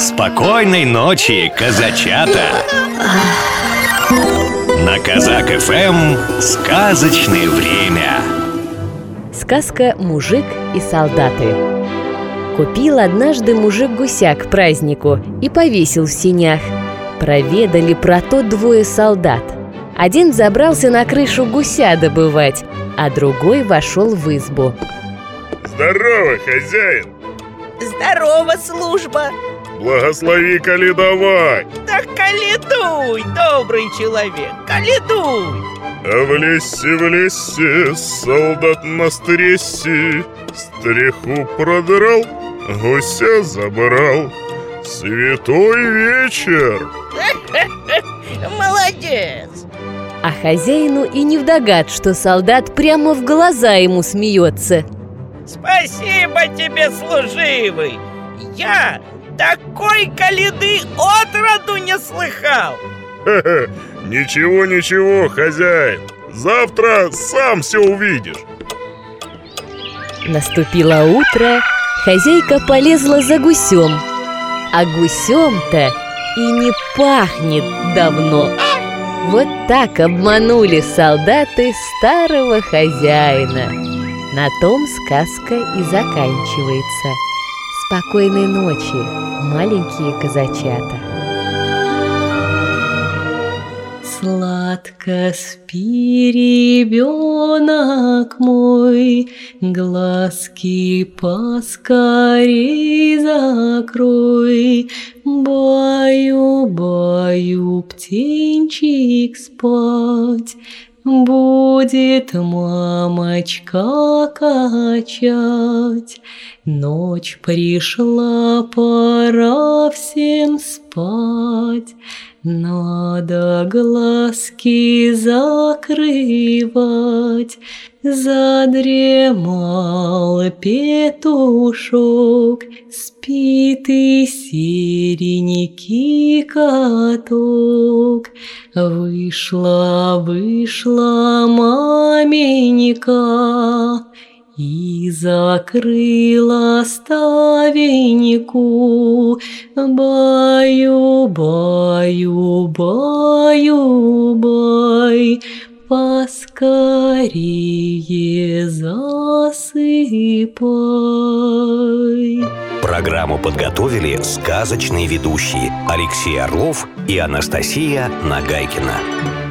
Спокойной ночи, казачата! На Казак ФМ сказочное время. Сказка «Мужик и солдаты». Купил однажды мужик гуся к празднику и повесил в синях. Проведали про то двое солдат. Один забрался на крышу гуся добывать, а другой вошел в избу. Здорово, хозяин! Здорово, служба! Благослови каледовать! Да каледуй, добрый человек, каледуй! А в лесе, в лесе, солдат на стрессе Стреху продрал, гуся забрал Святой вечер! Молодец! А хозяину и не вдогад, что солдат прямо в глаза ему смеется. Спасибо тебе, служивый! Я такой каледы отроду не слыхал! Хе-хе, Ничего, ничего, хозяин Завтра сам все увидишь. Наступило утро, хозяйка полезла за гусем А гусем-то и не пахнет давно. Вот так обманули солдаты старого хозяина. На том сказка и заканчивается Спокойной ночи, маленькие казачата Сладко спи, ребенок мой, Глазки поскорей закрой. Баю, баю, птенчик спать, Будет мамочка качать. Ночь пришла, пора всем спать. Надо глазки закрывать, Задремал петушок, Спит и серенький каток. Вышла, вышла маменька, и закрыла ставеньку, Баю, баю, баю, бай, Поскорее засыпай. Программу подготовили сказочные ведущие Алексей Орлов и Анастасия Нагайкина.